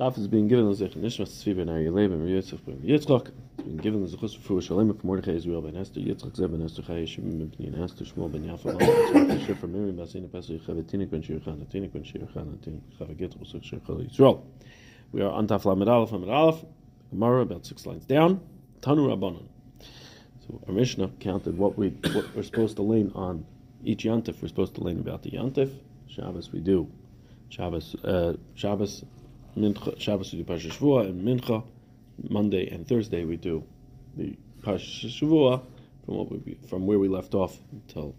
Daf is being given as a nishmas Yitzchak ben Yitzchak. Given as a chus for Mordechai Israel ben Esther Yitzchak ben Esther ben Pnin Esther Shmuel ben Shir from Miriam Pesach Tinik ben Shir Chan Tinik ben Shir Chan Tinik. We are on Taf Lamed Aleph Lamed Aleph Gemara about six lines down. Tanu Rabbanon. So our Mishnah counted what we what we're supposed to lean on each Yantif. We're supposed to lean about the Yantif. Shabbos we do. Shabbos uh, Shabbos Mincha, Shabbos we do Parsha Shavua, and Mincha, Monday and Thursday we do the Parsha Shavua from what we from where we left off until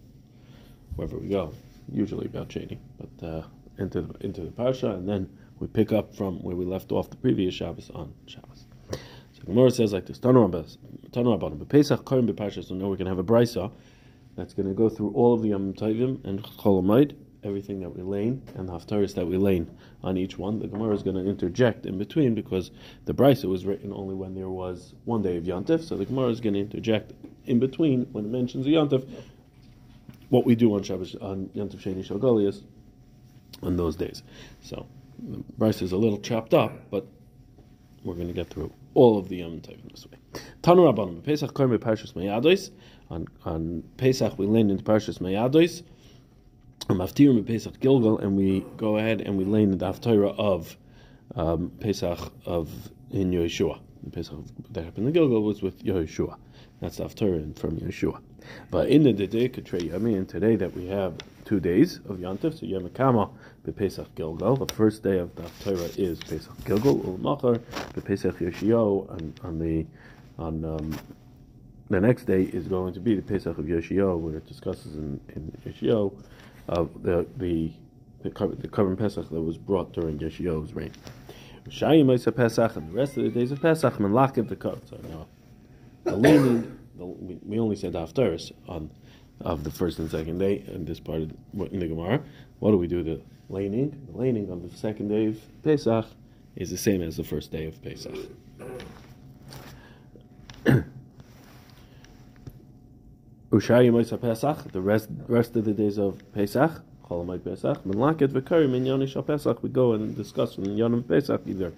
wherever we go. Usually about Shani, but uh, into the, into the Parsha, and then we pick up from where we left off the previous Shabbos on Shabbos. So Gemara says like this: Tanu Rabbanim, Pesach Karim. So now going to have a brisa that's going to go through all of the Yom Tovim and Chol everything that we lane and the haftaris that we lane on each one. The Gemara is going to interject in between because the brisa was written only when there was one day of Yontif. So the Gemara is going to interject in between when it mentions the Yontif, what we do on Shabbos on Yontif Sheni Shalgalias on those days. So the brisa is a little chopped up, but we're going to get through all of the Yom Tovim this way. Tanu Rabbanim, Pesach Korme Parshas Mayados. On, on Pesach we lane into Parshas Mayados. Maftirim Pesach Gilgal, and we go ahead and we lay in the Haftarah of um, Pesach of in Yeshua. The Pesach that happened in Gilgal was with Yeshua. That's the Haftarah from Yeshua. But in the day Katrei Yamin, today that we have two days of Yantif, so Yom Kama Pesach Gilgal. The first day of the Haftarah is Pesach Gilgal, Ulmachar Pesach Yeshio, and on the on um, the next day is going to be the Pesach of Yoshio, where it discusses in, in Yoshio of the the the, the carbon Pesach that was brought during Yeshio's reign. Shayim Mesa Pesach and the rest of the days of Pesach Malakiv the Kot. So now the leaning we, we only said Haftaris on of the first and second day in this part of the, in the Gemara. What do we do? The laning, the laning on the second day of Pesach is the same as the first day of Pesach. Ushaya Moisa Pesach, the rest rest of the days of Pesach, Cholamite Pesach, Menlaket V'Karim in Yonish Pesach, we go and discuss in Yonim Pesach, either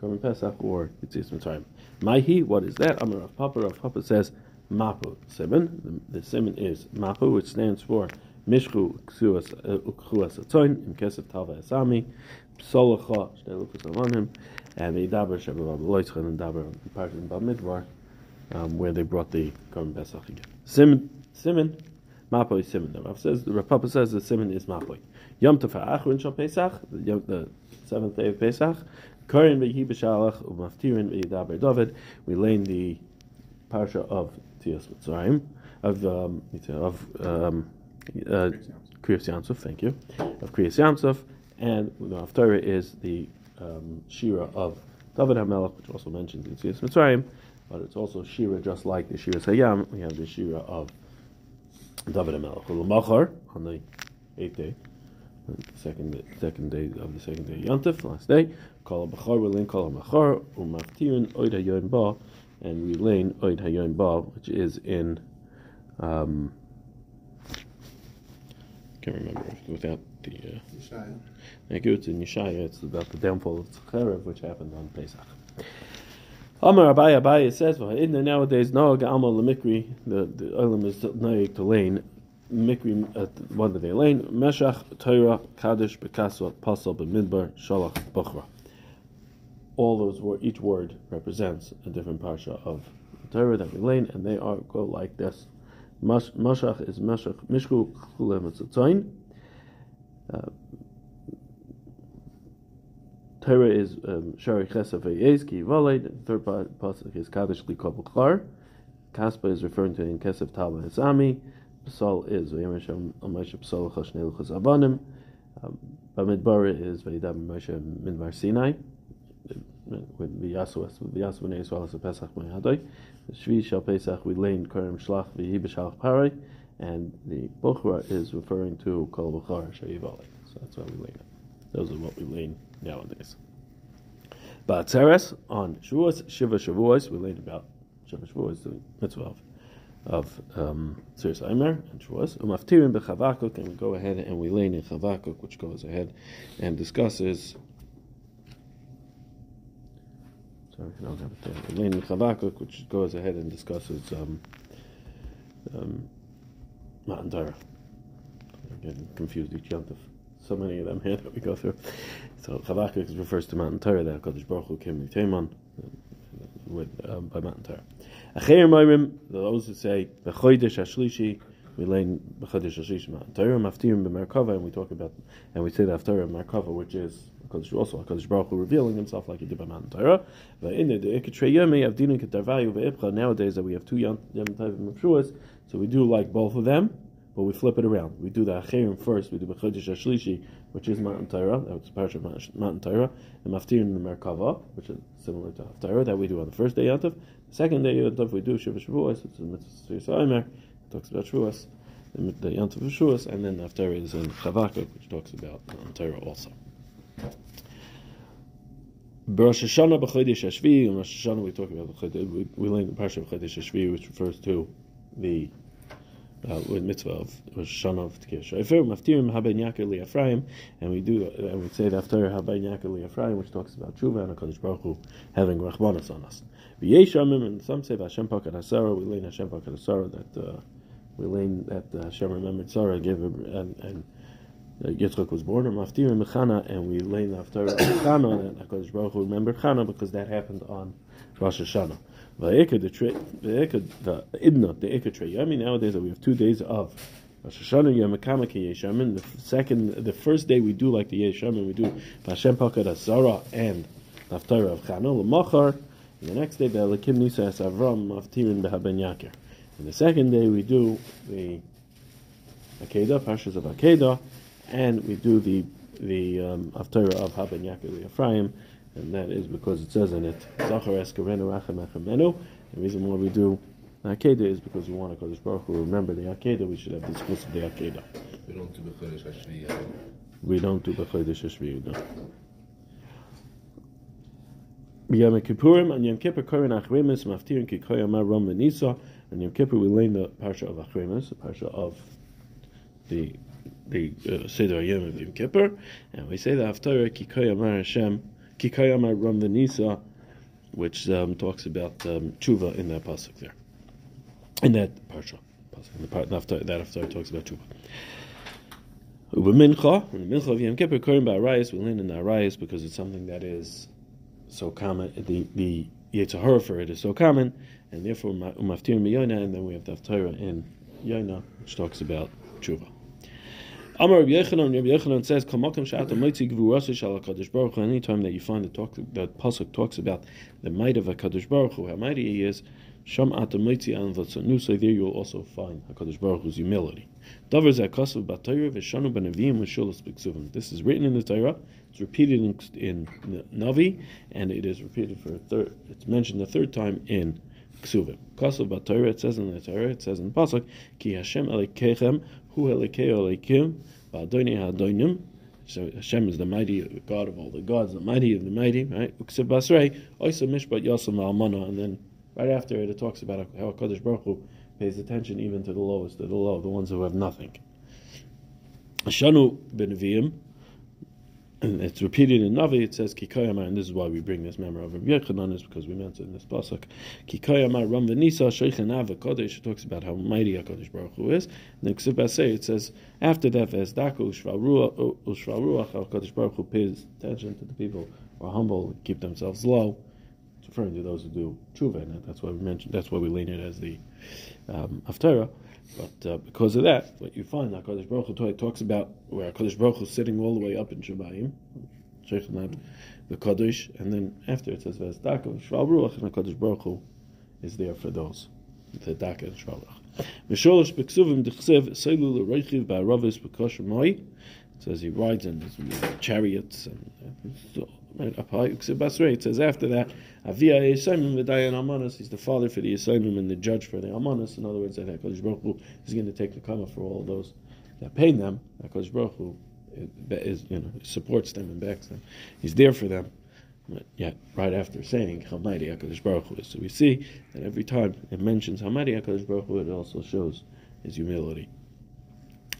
Karim Pesach or Yitzis Mitzrayim. Maihi, what is that? Amar of Papa, Rav Papa says, Mapu, Simon, the, the is Mapu, which stands for Mishchu Ukchuas Atzoin, in Kesef Tava Esami, Psolacha, Shtelukus Avanim, and the Dabar Shabbat Loitzchan and Dabar part in Bamidbar, um, where they brought the Karim Pesach again. Simon, Simon, Mapoi Simon. The Rav says the Rav Papa says that Simon is Mapoi. Yom Tov Ha'achron Shal Pesach, the, the seventh day of Pesach. Karin ve'hi b'shalach u'maftirin ve'yidaber David. We lay the parsha of Tias Mitzrayim of um, of um, uh, Kriyas Yamsuf. Thank you, of Kriyas Yamsuf, and the Haftarah is the um, Shira of David Hamelach, which also mentions in Tias Mitzrayim, but it's also Shira just like the Shira Sayam. We have the Shira of David Hamelach. Machar on the eighth day, second second day of the second day Yontif, last day. Kol Bachar we lean Kol Machar Umaftirin Oid Hayon Ba, and we lean Oid Hayon Ba, which is in. Um, can't remember without the. Uh, Yeshaya. Thank you. It's in Yeshaya. It's about the downfall of Tzecherev, which happened on Pesach. Amar Abai Abai says, "In the nowadays, no Amal Lemikri, the the olim is naik to lane Mikri at one of the lane Meshach Torah Kaddish Bekasot Pasal B'Midbar Shalach Bachra." All those word, each word represents a different parsha of Torah that we lane, and they are go like this. Mashach is Mashach Mishku Chulem Tzitzayin. Uh, Torah is um, Shari Chesef Eyez Ki third pasuk is Kaddish Likov Klar. Kaspa is referring to in Kesef Taba Hisami. Psal is Vayemesh Moshe Psal Chashnei Luchas. Um, Bamidbar is Vayidam Moshe Midbar Sinai. With the Yasuas, with the Yasu Bnei Yisrael as Pesach Me'adoi. Shvi Shal Pesach we lay in Kerem Shlach V'Yi B'Shalach Parai. And the Bukhra is referring to Kol Bukhar Shayivalei. So that's why we lay Those are what we lay nowadays. But Tzeres on Shavuos, Shiva Shavuos, we learned about Shiva Shavuos, the mitzvah of, of um, Tzeres Aimer and Shavuos. Umaftirin bechavakuk, and we go ahead and we learn in Chavakuk, which goes ahead and discusses Sorry, I don't have it there. We learn Chavakuk, which goes ahead and discusses um, um, Matan Torah. Getting confused each Yom So many of them here that we go through. So Chavakuk refers to Mount Torah that Kodesh Baruch Hu came with Teman with um, by Matan Torah. Acher Moirim, those who say the Chodesh Ashlishi, we learn B'Chodesh Ashlishi Matan Torah, Maftirim B'Merkava, and we talk about and we say the Haftarah Merkava, which is Hakadosh also Hakadosh Baruch Hu revealing Himself like He did by Matan Torah. But in the Avdinu Ketarvayu Ve'ipcha. Nowadays that we have two Yom of Shuas, so we do like both of them, but we flip it around. We do the Acherim first. We do B'Chodesh Ashlishi, which is Mount Torah. That's part of Mount Torah, and Maftirim the Merkava, which is similar to Haftarah that we do on the first day Yantav. The second day Yantav we do Shiva Shavuos. It's a mitzvah It talks about Shavuos the Yantav Shavuos, and then after is in Chavakuk, which talks about Matan Torah also. Rosh Hashanah b'Chodesh Hashvi, and Rosh Hashanah we talk about the we, we learn the parsha of Chodesh Hashvi, which refers to the uh, mitzvah of Rosh Hashanah of Tkir Shofar. Maftirim Haben Yakir Ephraim, and we do and we say the after Haben Yakir Ephraim, which talks about Tshuva and Hakadosh Baruch Hu having Rachmanas on us. V'yeshamim, and some say Hashem Pakat Hasara. We learn Hashem Pakat Hasara that uh, we learn that uh, Hashem remembered Sarah, gave and, and uh, Yitzchak was born, or Maftir and Mechana, and we lay the Haftarah Chana, and HaKadosh Baruch Hu remembered Chana because that happened on Rosh Hashanah. The the Idna, the Ikka Trey Yami, nowadays we have two days of Rosh Hashanah Yom Kamake Yeshamin. The second, the first day we do like the Yeshamin, we do Hashem Pakad Asara and Haftarah of Chana, Lamachar, and the next day, the Elikim Nisa of Avram, Maftirin Behaben Yakir. And the second day we do the Akedah, Pashas of Akedah, and we do the the um, Haftarah of Haben Yaakov Ephraim, and that is because it says in it, Zachar Eskarenu Rachem Echemenu. The reason why we do the Akedah is because we want to Kodesh Baruch Hu remember the Akedah. We should have the exclusive the Akedah. We don't do Bechodesh Hashvi. We don't do Bechodesh Hashvi. No. Yom Kippurim and Yom Kippur Korin Achremes Maftirin Kikoyama Ram Venisa and Yom Kippur we learn the parsha of Achremes, the parsha of the the uh, Seder Yom of Yom Kippur, and we say the Haftarah Kikoy Amar Hashem, Kikoy Amar Ram Venisa, which um, talks about um, tshuva in that pasuk there, in that parsha. In the part, after, that Haftarah talks about tshuva. Mincha, in the Mincha of Yom Kippur, Korim Ba'arayis, we learn in the Arayis because it's something that is so common. The the Yetzirah for it is so common, and therefore Umaftir Miyona, and then we have the Haftarah in Yona, which talks about tshuva. Amar Rabbi Yechanan, Rabbi Yechanan says, "Kamakam she'ata moitzi gvurasa shal Baruch Hu." Anytime that you find the talk, that pasuk talks about the might of Hakadosh Baruch Hu, how mighty He is, Sham ata moitzi an vatzanusa. There you will also find Hakadosh Baruch Hu's humility. Davar zakasav b'Torah v'shanu b'navim v'shulas b'ksuvim. This is written in the Torah. It's repeated in, in Navi, and it is repeated for a third. It's mentioned the third time in Ksuvim. Kasav b'Torah. It says in the Torah. It says in pasuk, Ki Hashem elikechem Hu Elikei Elikim, V'Adonai Hadonim. So Hashem is the mighty God of all the gods, the mighty of the mighty, right? Uksib Basrei, Oisa Mishpat Yasam Almana, and then right after it, it talks about how Kadosh Baruch Hu pays attention even to the lowest, to the low, the ones who have nothing. Shanu Benavim, and it's repeated in Navi, it says Kikayama, and this is why we bring this memory of Rabbi Yechanan, is because we mentioned this pasuk. Kikayama Ram Venisa Sheikhanav Kodesh. It talks about how mighty Hakadosh Baruch Hu is. And the it says after that, Vezdaku Ushvaruach Hakadosh Baruch Hu pays attention to the people who are humble, keep themselves low. It's referring to those who do tshuva, and that's why we mentioned. That's why we lean it as the um. But uh, because of that, what you find, HaKadosh Baruch Hu talks about where HaKadosh Baruch Hu is sitting all the way up in Shemayim, the Kadosh, and then after it says, V'ezdaka Shval Ruach, and HaKadosh Baruch Hu is there for those, the Daka and Shval Ruach. V'sholosh b'ksuvim d'chsev, seilu l'reichiv ba'aravis b'kosher moi, it says he rides in his chariots, and, it says after that, Avia Yisayim v'dayan Almanas, he's the father for the Yisayim and the judge for the Almanas. In other words, that HaKadosh Baruch Hu is going to take the kama for all those that pay them. HaKadosh Baruch Hu uh, is, you know, supports them and backs them. He's there for them. But yet, right after saying mighty HaKadosh Baruch Hu. So we see that every time it mentions mighty HaKadosh Baruch Hu, it also shows his humility.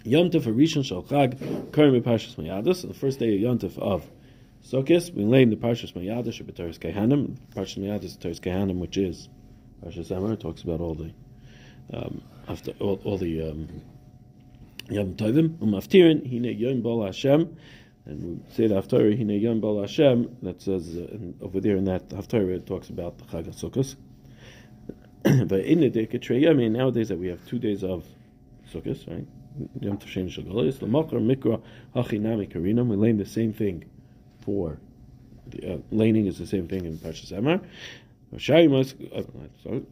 Yom Tov Harishon Shal Chag Karim Parshas Mayadis, the first day of Yom Tov of Sukkot, we in the Parshas Mayadash, B'Teres Kehanim. Parshas Mayadash is Teres Kehanim, which is Parshas Emor. Talks about all the um, after all, all the um, Yom Tovim. Umaftirin hine Yom Bol Hashem, and we say the Haftarah hine Yom Bol Hashem. That says uh, over there in that Haftarah it talks about the Chag Sukkot. but in the Dekatre, I mean nowadays that we have two days of Sukkot, right? Yom Toshen Shagalis, Lamakar Mikra Hachinami Karinam. We learn the same thing for the uh, laning is the same thing in Parshas Emor. Uh, sorry,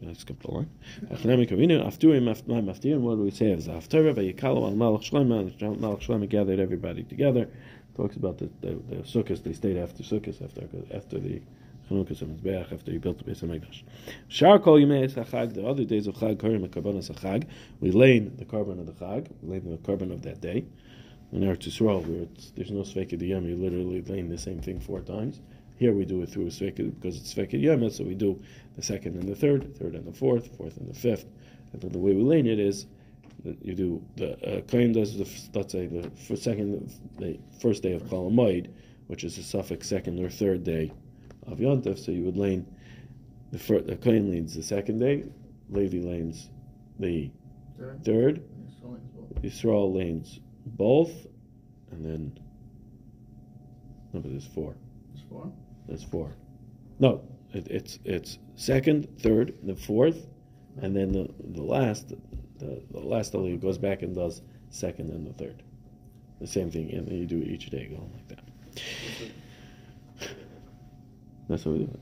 I skipped the line. Achnami kavinu afturim my maftir. What do we say? Is after vayikalu al malach shloima. Malach shloima gathered everybody together. Talks about the the, the sukkahs. They stayed after sukkahs after after the Chanukas and Mizbeach after he built the Beis Hamikdash. Shar kol yimei Chag. The other days of Chag, Karim and Karbanas Chag. We lane the carbon of the Chag. We lane the carbon of that day. In Eretz Yisrael, where there's no Sveikid Yom, you literally lane the same thing four times. Here we do it through a Svekid because it's Svekid Yom, so we do the second and the third, third and the fourth, fourth and the fifth. And then the way we lane it is that you do the uh, does the let's say the for second the first day of Cholamoid, which is a suffix second or third day of Yontif. So you would lane the first, the Kohen lanes the second day, Levi lanes the Third. third. Yisrael lanes both, and then no, but there's four. There's four. There's four. No, it, it's it's second, third, the fourth, and then the, the last the, the last Aliyah goes back and does second and the third. The same thing, and then you do it each day going like that. That's how we do it.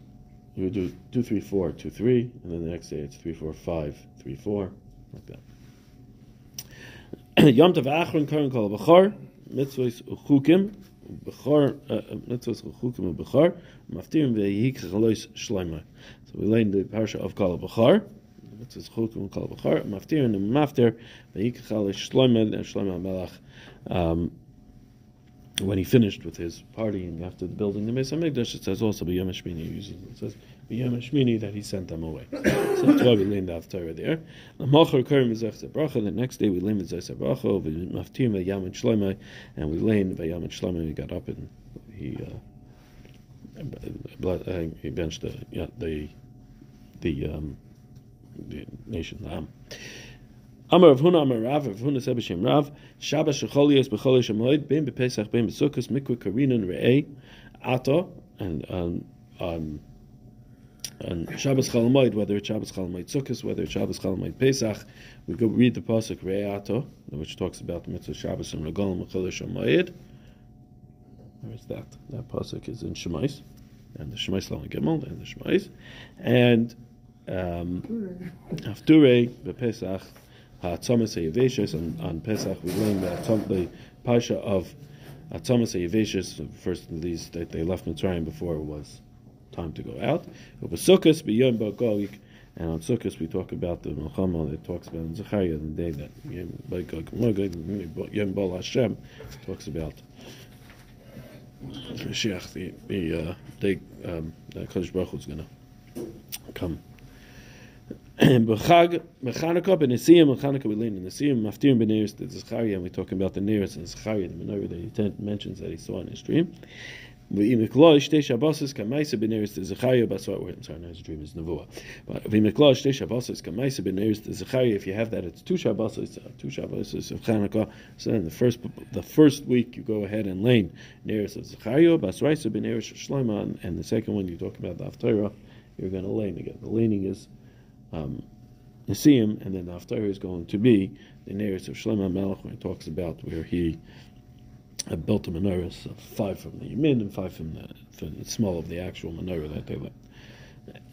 You would do two, three, four, two, three, and then the next day it's three, four, five, three, four, like that. Yom Tov Achron Karen Kol Bachar Mitzvahs Uchukim Bechar Mitzvahs Uchukim Bechar Maftirim Vehik Chalois. So we learned the parsha of Kol Mitzvahs Uchukim Kol Bachar Maftirim and Maftir Vehik Chalois and Melach. Um, when he finished with his partying after the building the Beis Hamikdash, it says also B'Yom Hashmini. It says B'Yom that he sent them away. so that's why we learned the Haftarah there. The Machar Karim V'Zech Bracha. The next day we learned V'Zech Bracha. V'Maftim V'Yam and Shloimeh, and we learned V'Yam and Shloimeh. We got up and he uh, uh, he benched the yeah, the the um, the nation the Am. Amar Rav Huna Amar Rav Rav Huna said b'shem Rav Shabbos shecholios b'chol shemoid ben b'Pesach ben b'Sukkos mikra karinan re'ei ato and um, um, and Shabbos Chalamoid, whether it's Shabbos Chalamoid Sukkos, whether it's Shabbos Chalamoid Pesach, we go read the pasuk Re'ei ato, which talks about the mitzvah Shabbos and Regalim b'chol shemoid. Where is that? That pasuk is in Shemais, and the Shemais Lamed Gimel, and the Shemais, and um, Hafturei b'Pesach. Hatzamas Yeveshis on, on Pesach we learned the, Hatzam- the parsha of Hatzamas the first of these that they left Mitzrayim before was time to go out. And on Sukkot we talk about the Melchama that talks about in Zechariah the day that Yom Bal Hashem talks about Mashiach the the uh, day um, that Kodesh Baruch Hu is going to come. B'chag, b'chanukah, b'nesiyim, b'chanukah b'lein, nesiyim, maftirim b'neiris, the Zechariah, and we're talking about the Neiris and Zechariah, the menorah that he mentions that he saw in his dream. Sorry, his dream is. But if you have that, it's two shabbosos, uh, two shabbosos of Chanukah, so then the first, the first week you go ahead and lane Neiris of Zechariah, basraisa of Shlomo, and, the second one you talk about the Haftarah, you're going to lane again. The laning is um, Nisim, and then the Haftarah is going to be the Neris of Shlomo Melech, where it talks about where he uh, built a menorah, so five from the Yamin and five from the, from the small of the actual menorah that they lit.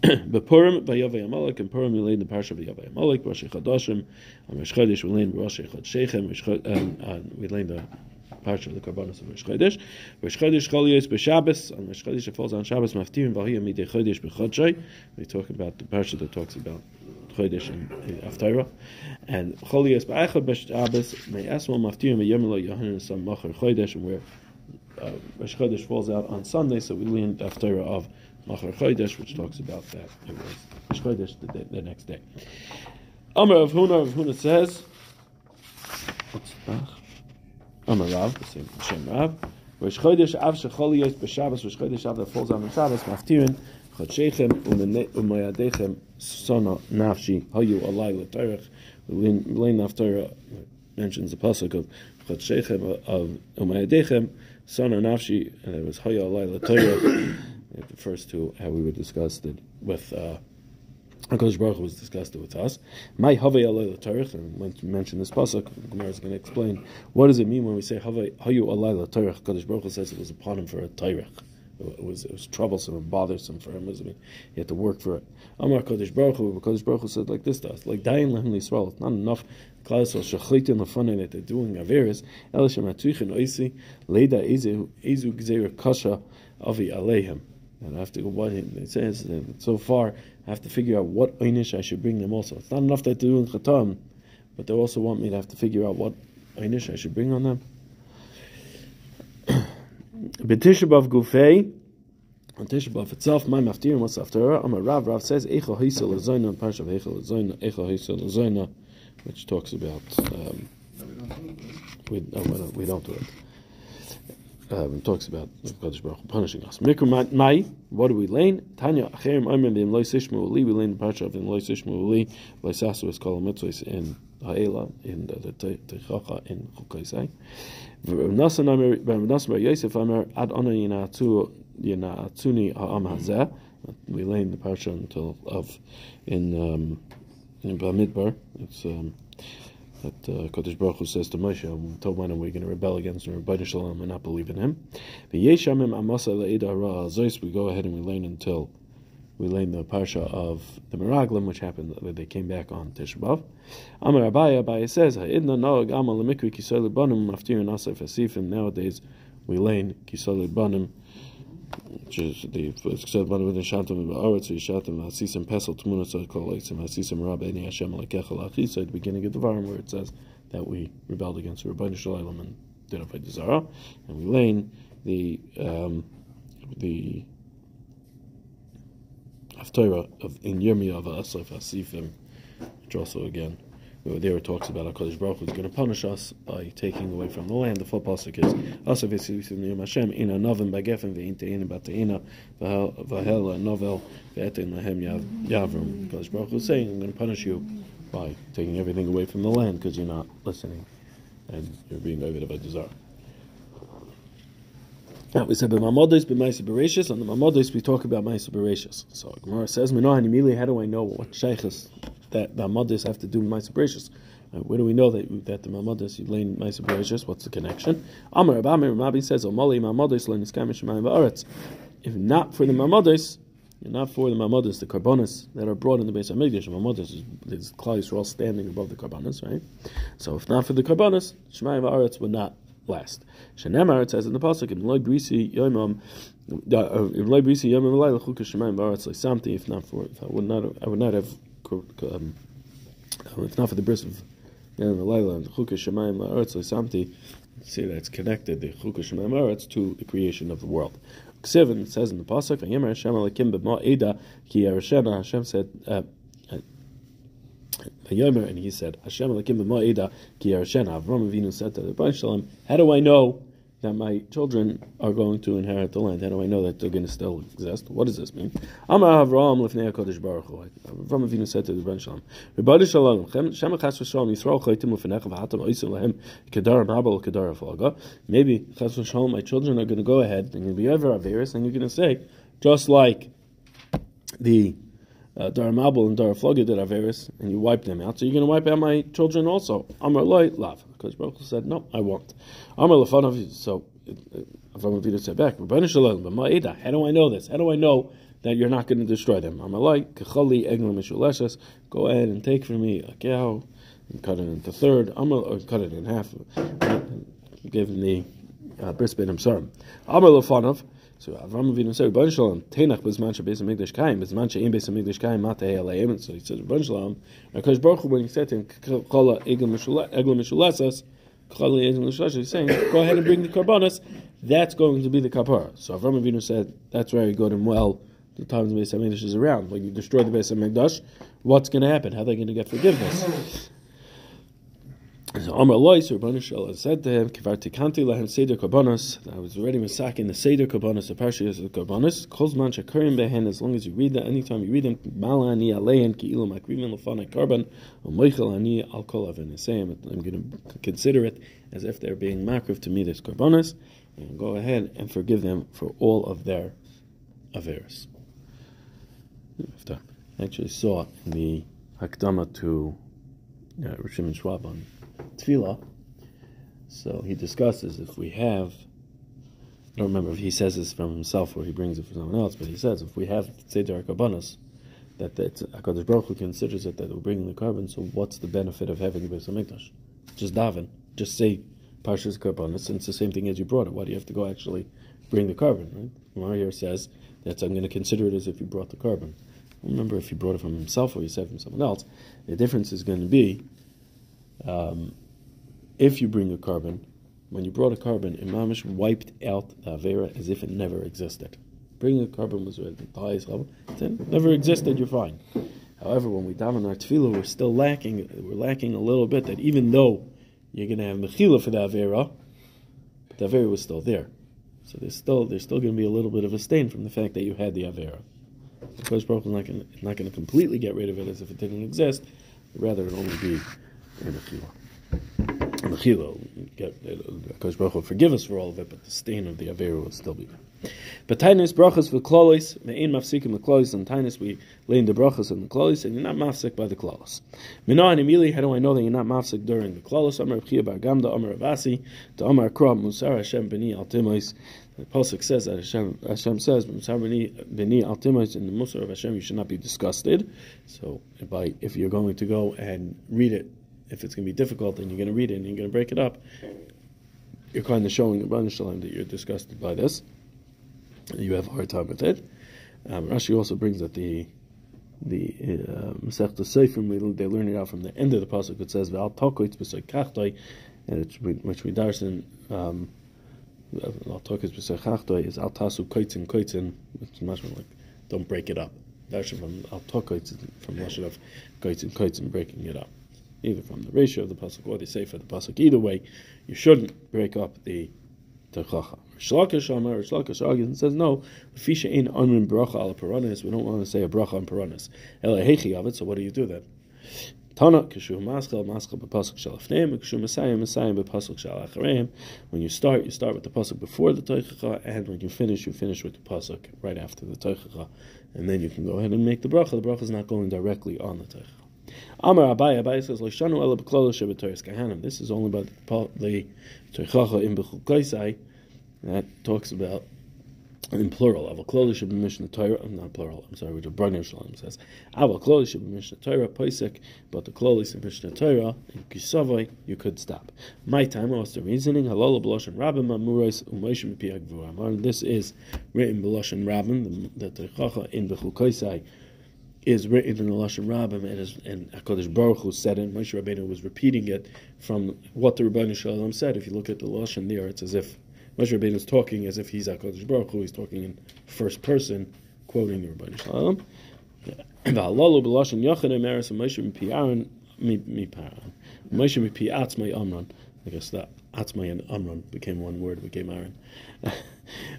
But Purim by Yavai Amalek and Purim we in the parsha of Yavai Amalek, Rosh Chodashim, and Rosh Chodesh we laid Rosh Chodshechem, Chod- and, we laid the parsha of the Karbanos of Rosh Chodesh. Rosh Chodesh Chol Cholios b'Shabbos, on Rosh Chodesh it falls on Shabbos, Maftirim Vahiyah Midei Chodesh b'Chodshei. We talk about the parsha that talks about Chodesh and Haftarah. And Cholios b'Echad b'Shabbos, Me'asmo Maftirim V'Yom Lo Yohanan Sam Machar Chodesh, and where uh, Rosh Chodesh falls out on Sunday, so we learn Haftarah of Machar Chodesh, which talks about that. It was Rosh Chodesh the, the next day. Amar of Huna, of Huna says, what's Bach? Amar Rav, the same Shem Rav. Rosh Chodesh Av shechol yos b'Shabbos, Rosh Chodesh Av that falls out on Shabbos, maftirin, chodshechem umayadechem sona nafshi hayu alay l'torach. Lein Naftarah mentions the pasuk of chodshechem of umayadechem sona nafshi, and it was hayu alay l'torach. It refers to how we were discussed it with. Uh, HaKadosh Baruch was discussed it with us. My Havay Alay L'Torach, and when you mention this pasuk, Gemara is going to explain what does it mean when we say Havay Hayu Alay L'Torach. HaKadosh Baruch says it was upon him for a Torach. It was it was troublesome and bothersome for him. I mean, he had to work for it. Amar Kodesh Baruch Hu, Kodesh Baruch Hu said like this to us, like dying lehem Yisrael. It's not enough. Klal Yisrael shachitin lefanin that they're doing averis. El shematzuchin oisi leida ezu ezu gzeir kasha avi aleihim. And I have to go. What it says so far, I have to figure out what einish I should bring them. Also, it's not enough that they're doing chatam, but they also want me to have to figure out what einish I should bring on them. B'tishabav gufei. On Tishabav itself, my maftir what's after I'm a Rav. Rav says Eichel Hisel Lezoina, Parshav Eichel Lezoina, Eichel Hisel Lezoina, which talks about. Um, we, no, we, don't, we don't do it. Um, talks about Kadosh Baruch punishing us. Mikra Mai, what do we lane? Tanya Acherim Ayman Vim Lois Ishmu Li. We lane the parsha of Vim Lois Ishmu Li. Loisasu is called Mitzvahs in Ha'ela in the Teichacha in Chukaisai. Bar Yosef Amar Ad Yinatu Yinaatuni Ha'am Hazeh. We lane the parsha until of in um, in Bamidbar. It's um, that uh, Kodesh Baruch Hu says to Moshe, "We told when we're going to rebel against him, Rabbi Shalom, and not believe in him." We go ahead and we learn until we learn the parsha of the Meraglim, which happened when they came back on Tisha B'av. Amar Abaya, Abaya says, "Ha'idna noag amal lemikri kisol banim maftir asif asifim." Nowadays, we learn kisol banim which is the said one with the shantam ba'aretz yishatam hasisim pesel tmuna so called leitzim hasisim rab eni Hashem alekecha lachisa at the beginning of the Varim where it says that we rebelled against Rabbi Shalom and did a Zara, and we lane the um, the Haftarah of in Yirmiyah of Asaf Hasifim, which also again there it talks about HaKadosh Baruch Hu is going to punish us by taking away from the land. The full pasuk is Asav Yisrael Hashem Ina Novim Bagefen Ve'in Te'ina Bate'ina Vahel Novel Ve'etin Lahem Yavrum. HaKadosh Baruch Hu is saying, I'm going to punish you by taking everything away from the land because you're not listening and you're being over by desire. Now we said b'mamodos b'maisa bereshis. On the mamodos we talk about maisa bereshis. So Gemara says, "Minohan immediately. How do I know what sheikhs that the mamodos have to do with maisa bereshis? Uh, where do we know that that the mamodos you learn maisa bereshis? What's the connection? Amar Abamir Rabbi says, "Omali learn iskamish shemayim va'aretz." If not for the mamodos, not for the mamodos, the carbonas that are brought in the base of Mikdash, mamodos is, is Klal all standing above the carbonas, right? So if not for the carbonas, shemayim va'aretz would not last. Shenemar, it says in the pasuk, "Im loy brisi yomam, im loy brisi yomam lay lechukas shemayim ba'aretz something. If not for, if I would not, I would not have, um, if not for the bris of yomam layla and chukas shemayim ba'aretz something. See that's connected the chukas shemayim ba'aretz to the creation of the world. Ksivin says in the pasuk, "Vayemer Hashem alakim b'ma eda ki Hashem said. Uh, And he said, Hashem b'ma'ida ki Avram Avinu said to the Shalom, how do I know that my children are going to inherit the land? How do I know that they're going to still exist? What does this mean? Amar Avram lefnei HaKadosh Baruch Hu. Avram Avinu said to the Rebbe Shalom, Rebbe Shalom, Shem Chas v'Shalom Yisrael chaytim v'hatam oisim lahem kedar mabel kedar. Maybe Chas v'Shalom, my children are going to go ahead, and going to be over Averis, and you're going to say, just like the uh, Daramabel and Darafloga did Averis, and you wipe them out. So you're going to wipe out my children also. Amar loy lav. Because Baruch said, no, I won't. Amar lefanav. So Avram Avinu said back, How do I know this? How do I know that you're not going to destroy them? Amar loy kechali eglam. Go ahead and take from me a cow and cut it into third. Amar or cut it in half. Give him the uh, bris ben Amar lefanav. So Avram Avinu said, "Rebbeinu Shalom, Tenach b'zman shebeis hamikdash kaim, b'zman she'im beis hamikdash kaim, matei aleim." So he says, "Rebbeinu Shalom." Because Baruch when he said to him, "Kol egel mishulasas," Kol egel mishulasas, he's saying, "Go ahead and bring the karbonas." That's going to be the kapara. So Avram Avinu said, "That's very good and well." The times the Beis Hamikdash is around, when you destroy the Beis Hamikdash, what's going to happen? How are they going to get forgiveness? So Amar Lois, Rabbanu Shalom said to him, Kivar tikanti lahem seder korbanos. I was already masaking the seder korbanos, the parshas of korbanos. Kozman shakurim behen, as long as you read that, anytime you read them, malani alein ki ilu makrivin lefanai korban, u'moichel ani al kol. I'm going to consider it as if they're being makriv to me this korbanos, and go ahead and forgive them for all of their averis. I actually saw the Hakdama to uh, Rishim Schwab on tefillah. So he discusses if we have, I don't remember if he says this from himself or he brings it from someone else, but he says if we have Seder Karbanas, that HaKadosh Baruch Hu considers it that we're bringing the carbon, so what's the benefit of having the Beis HaMikdash? Just daven, just say Parshas Karbanas, and it's the same thing as you brought it. Why do you have to go actually bring the carbon, right? Mar says that I'm going to consider it as if you brought the carbon. Remember if he brought it from himself or he said from someone else. The difference is going to be um, if you bring a carbon, when you brought a carbon, Imamish wiped out the Avera as if it never existed. Bringing a carbon was the highest level, it never existed, you're fine. However, when we daven our tefillah, we're still lacking, we're lacking a little bit that even though you're going to have mechila for the Avera, the Avera was still there. So there's still there's still going to be a little bit of a stain from the fact that you had the Avera. Kodesh Baruch is not going not going to completely get rid of it as if it didn't exist, rather it only be a mechila. Mechila, get Kodesh Baruch will forgive us for all of it, but the stain of the Averu will still be there. But Tainus brachas for klolis, me'in mafsikim the klolis, and Tainus we lay in the brachas and the klolis, and you're not mafsik by the klolis. Mina and Emili, how do I know that you're not mafsik during the klolis? Amar Chia bar Gamda, Amar Avasi, to Amar Kra, Musar Hashem b'ni al timois. The Pasuk says that Hashem, Hashem says, Musar b'ni al timois, in the Musar of Hashem you should not be disgusted. So by, if you're going to go and read it if it's going to be difficult and you're going to read it and you're going to break it up, you're kind of showing Shalom that you're disgusted by this. You have a hard time with it. Um, Rashi also brings that the the uh, Masech uh, they learn it out from the end of the pasuk. It says "V'al tokoitz b'soikachtoi," which we darsen. Um, Al tokoitz b'soikachtoi is Al tasu koitzin koitzin, which is much more like don't break it up. Darshan from Al tokoitz from lashon of koitzin koitzin breaking it up either from the ratio of the pasuk or the sefer of the pasuk. Either way, you shouldn't break up the techacha. Shlakish Amar, Shlakish argues and says no. Fisha in unrin bracha al paranis. We don't want to say a bracha on paranis. Elahechi of it. So what do you do then? Tana kishu maskal maskal bepasuk shalafneim kishu messiah messiah bepasuk shalachareim. When you start, you start with the pasuk before the teichacha, and when you finish, you finish with the pasuk right after the teichacha, and then you can go ahead and make the bracha. The bracha is not going directly on the teichacha. Amar Abai, Abai says, Loishanu ela b'klolo shebetoris kahanim. This is only about the Teichacha in Bechul that talks about in plural. Aval kloli should Torah. I'm not plural. I'm sorry. Which Bragner Shalom says. Aval kloli should be Mishnah Torah. Poisek, but the kloli in Mishnah Torah in Kisavai you could stop. My time was the reasoning. Halal b'loshen Rabbim amurais u'moishim b'piag This is written b'loshen Rabbim. The Teichacha in Bechul is written in the Lashon Rabbim and, is, and HaKadosh Baruch Hu said it, Moshe Rabbeinu was repeating it from what the Rabbeinu Shalom said. If you look at the Lashon there, it's as if Moshe Rabbeinu is talking as if he's HaKadosh Baruch Hu, he's talking in first person, quoting the Rabbeinu Shalom. V'halalu b'lashon Emeris and Moshe mipi Aaron, mipi Moshe mipi Atzmai Amran. I guess that Atzmai and Amran became one word, became Aaron.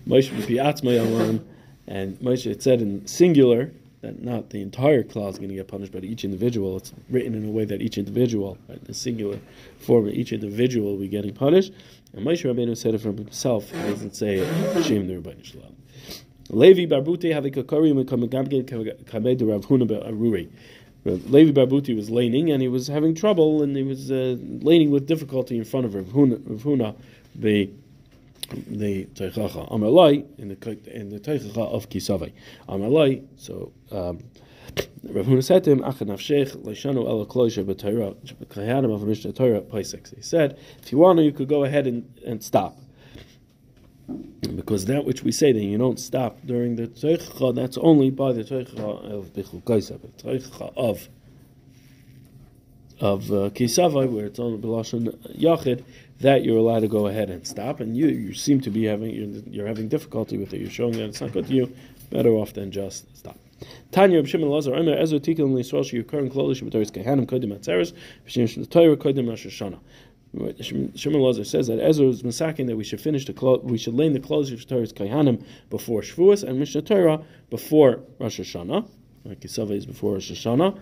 Moshe mipi Atzmai Amran, and Moshe, it said in singular, that not the entire class is going to get punished, but each individual. It's written in a way that each individual, right, the singular form, each individual will be getting punished. And Moshe Rabbeinu said it from himself. He doesn't say it. Shem the Rabbeinu Shalom. Levi Barbuti kamed Rav Aruri. Levi Barbuti was laning and he was having trouble and he was uh, laning with difficulty in front of Rav Huna, Rav Huna the the Teichacha Amalai in the in the Teichacha of Kisavai Amalai. So um, Rav Huna said to him, "Achad nafshech leishanu el kloisha b'Torah kayanim of Mishnah Torah Paisik." He said, "If you want to, you could go ahead and, and stop." Because that which we say that you don't stop during the Teichacha, that's only by the Teichacha of Bichul Kaisa, the Teichacha of of uh, Kisavai, where it's only Belashon Yachid, that you're allowed to go ahead and stop. And you, you seem to be having you're, you're having difficulty with it. You're showing that it's not good to you. Better off than just stop. Tanya Reb Shimon Lazar Omer Ezra Tikkun Sheyukarim Klolish B'Toris Kehanim Kodim Atzeres Kodim Rosh Hashanah. Shimon Lazar says that Ezra is masaking that we should finish the clo- we should lay in the clothes of Torah's before Shavuos and Mishnah Torah before Rosh Hashanah. Like Kisava is before Rosh Hashanah,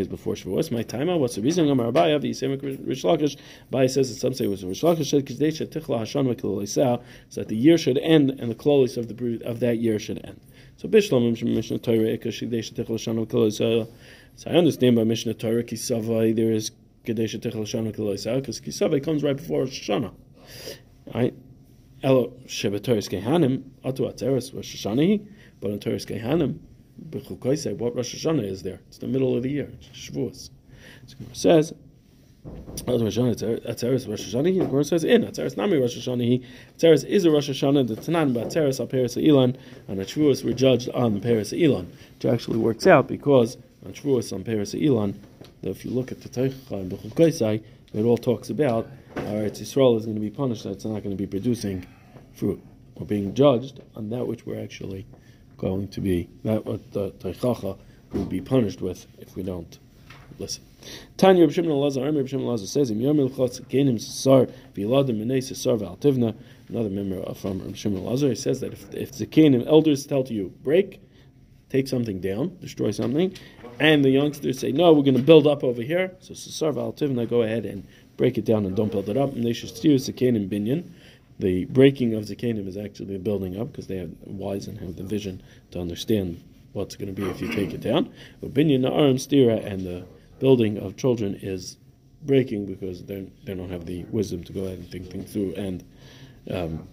is before Shavuos. My timer, what's the reason? Amar Abaya, the Yisem Rish Lakish. Abaya says that some say it was Rish Lakish said Kizdei Shetichla Hashanah Kilolisah, so that the year should end and the klolis of the of that year should end. So Bishlam Mishnah Torah Eka Shidei Shetichla Hashanah Kilolisah. So I understand by Mishnah Torah Kisava there is Kadesh Techel Shana Kiloisah, because Kisave comes right before Rosh Hashanah. Right? Elo Shebetoris Kehanim, Atu Atzeres Rosh Hashanah, but on Toris Kehanim, Bechukaisei, what Rosh Hashanah is there? It's the middle of the year, it's Shavuos. So it says, Atzeres Rosh Hashanah, the Gemara says in Atzeres Nami Rosh Hashanah. Atzeres is a Rosh Hashanah. The Tanan but Atzeres al Peres Elon and the Shavuos were judged on the Peres Elon, which actually works out because on Shavuos on Peres Elon if you look at the Teichach and Bechuk it all talks about our Israel is going to be punished that it's not going to be producing fruit. We're being judged on that which we're actually going to be, that what the Teichacha will be punished with if we don't listen. Tanya Reb Shimon says, "Im Yom Elchotz Genim Sar V'Yiladim Minei Sar V'Altivna." Another member from Reb Elazar, he says that if if the Kenim elders tell to you break, take something down, destroy something, and the youngsters say, no, we're going to build up over here. So Sasar Al Tivna, go ahead and break it down and don't build it up. And they should steer Zakanim Binyan. The breaking of Zakanim is actually a building up because they have wise and have the vision to understand what's going to be if you take it down. Binyan Na'arim Stira and the building of children is breaking because they they don't have the wisdom to go ahead and think things through and um,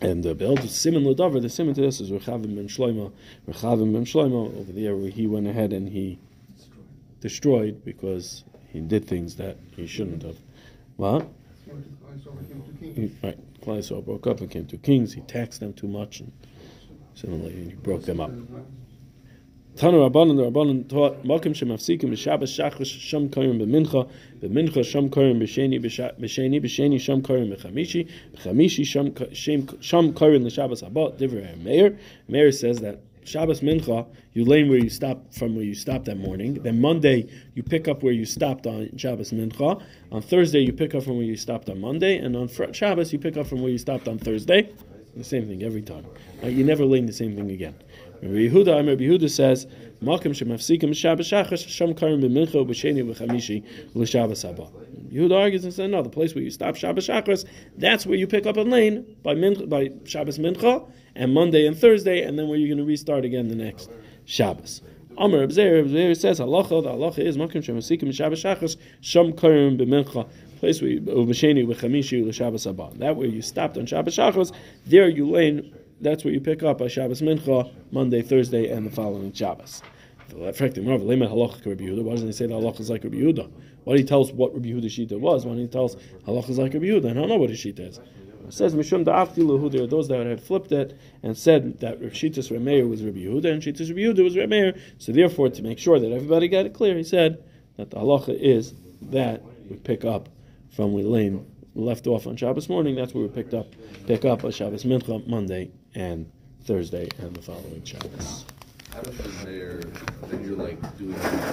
and the build Simon Ladavar, the Simon to this is Rechavim ben Shloima. Rechavim ben Shloima over there where he went ahead and he destroyed because he did things that he shouldn't have. What? He, right. Klai broke up and came to kings. He taxed them too much and similarly he broke them up. Tanu Rabbanan, the Rabbanan taught Malkim Shemafsikim B'Shabbos Shachris Sham Koyim B'Mincha B'Mincha Sham Koyim B'Sheni B'Sheni B'Sheni Sham Koyim B'Chamishi B'Chamishi Sham Koyim L'Shabbos Haba Divrei Meir Meir says that Shabbos Mincha you lay where you stop from where you stopped that morning. Then Monday you pick up where you stopped on Shabbos Mincha. On Thursday you pick up from where you stopped on Monday, and on Shabbos you pick up from where you stopped on Thursday. The same thing every time. Uh, you never lay the same thing again. Rabbi Yehuda, Rabbi Yehuda says, "Makim shemafsikim Shabbos shachas sham karim b'mincha b'sheni b'chamishi l'Shabbos haba." Yehuda argues and says, "No, the place where you stop Shabbos shachas, that's where you pick up a lane by mincha, by Shabbos mincha and Monday and Thursday, and then where you're going to restart again the next Shabbos." Amar Abzer, Abzer says, "Halacha, the halacha is makim shemafsikim Shabbos shachas sham karim b'mincha." Place where you, b'sheni b'chamishi l'Shabbos. That where you stopped on Shabbos shachas, there you lane that's what you pick up by Shabbos Mincha, Monday, Thursday, and the following Shabbos. Why doesn't he say the halacha is like Rabbi Yehuda? Why do he tell us what Rabbi Yehuda Shita was? Why do he tell us halacha is like Rabbi Yehuda? I don't know what his Shita is. It says Mishum Da'afti there are those that had flipped it and said that Shitas Remeir was Rabbi Yehuda and Shitas Rabbi Yehuda was Remeir. So therefore, to make sure that everybody got it clear, he said that the halacha is that we pick up from lane left off on Shabbos morning. That's where we picked up pick up a Shabbos Mincha Monday and Thursday and the following Shabbos. How does then you're like doing